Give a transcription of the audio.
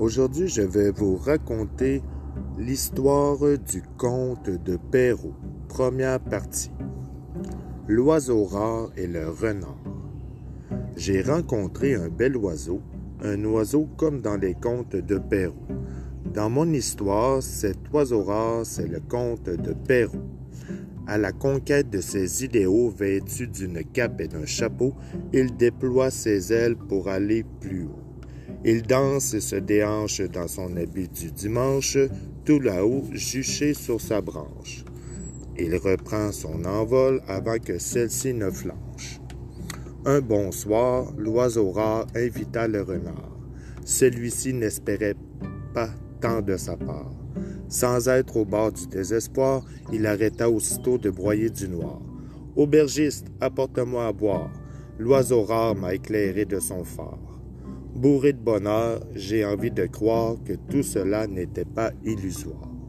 Aujourd'hui, je vais vous raconter l'histoire du conte de Perrault, première partie. L'oiseau rare et le renard. J'ai rencontré un bel oiseau, un oiseau comme dans les contes de Perrault. Dans mon histoire, cet oiseau rare, c'est le conte de Perrault. À la conquête de ses idéaux vêtus d'une cape et d'un chapeau, il déploie ses ailes pour aller plus haut. Il danse et se déhanche dans son habit du dimanche, tout là-haut, juché sur sa branche. Il reprend son envol avant que celle-ci ne flanche. Un bon soir, l'oiseau rare invita le renard. Celui-ci n'espérait pas tant de sa part. Sans être au bord du désespoir, il arrêta aussitôt de broyer du noir. Aubergiste, apporte-moi à boire. L'oiseau rare m'a éclairé de son phare. Bourré de bonheur, j'ai envie de croire que tout cela n'était pas illusoire.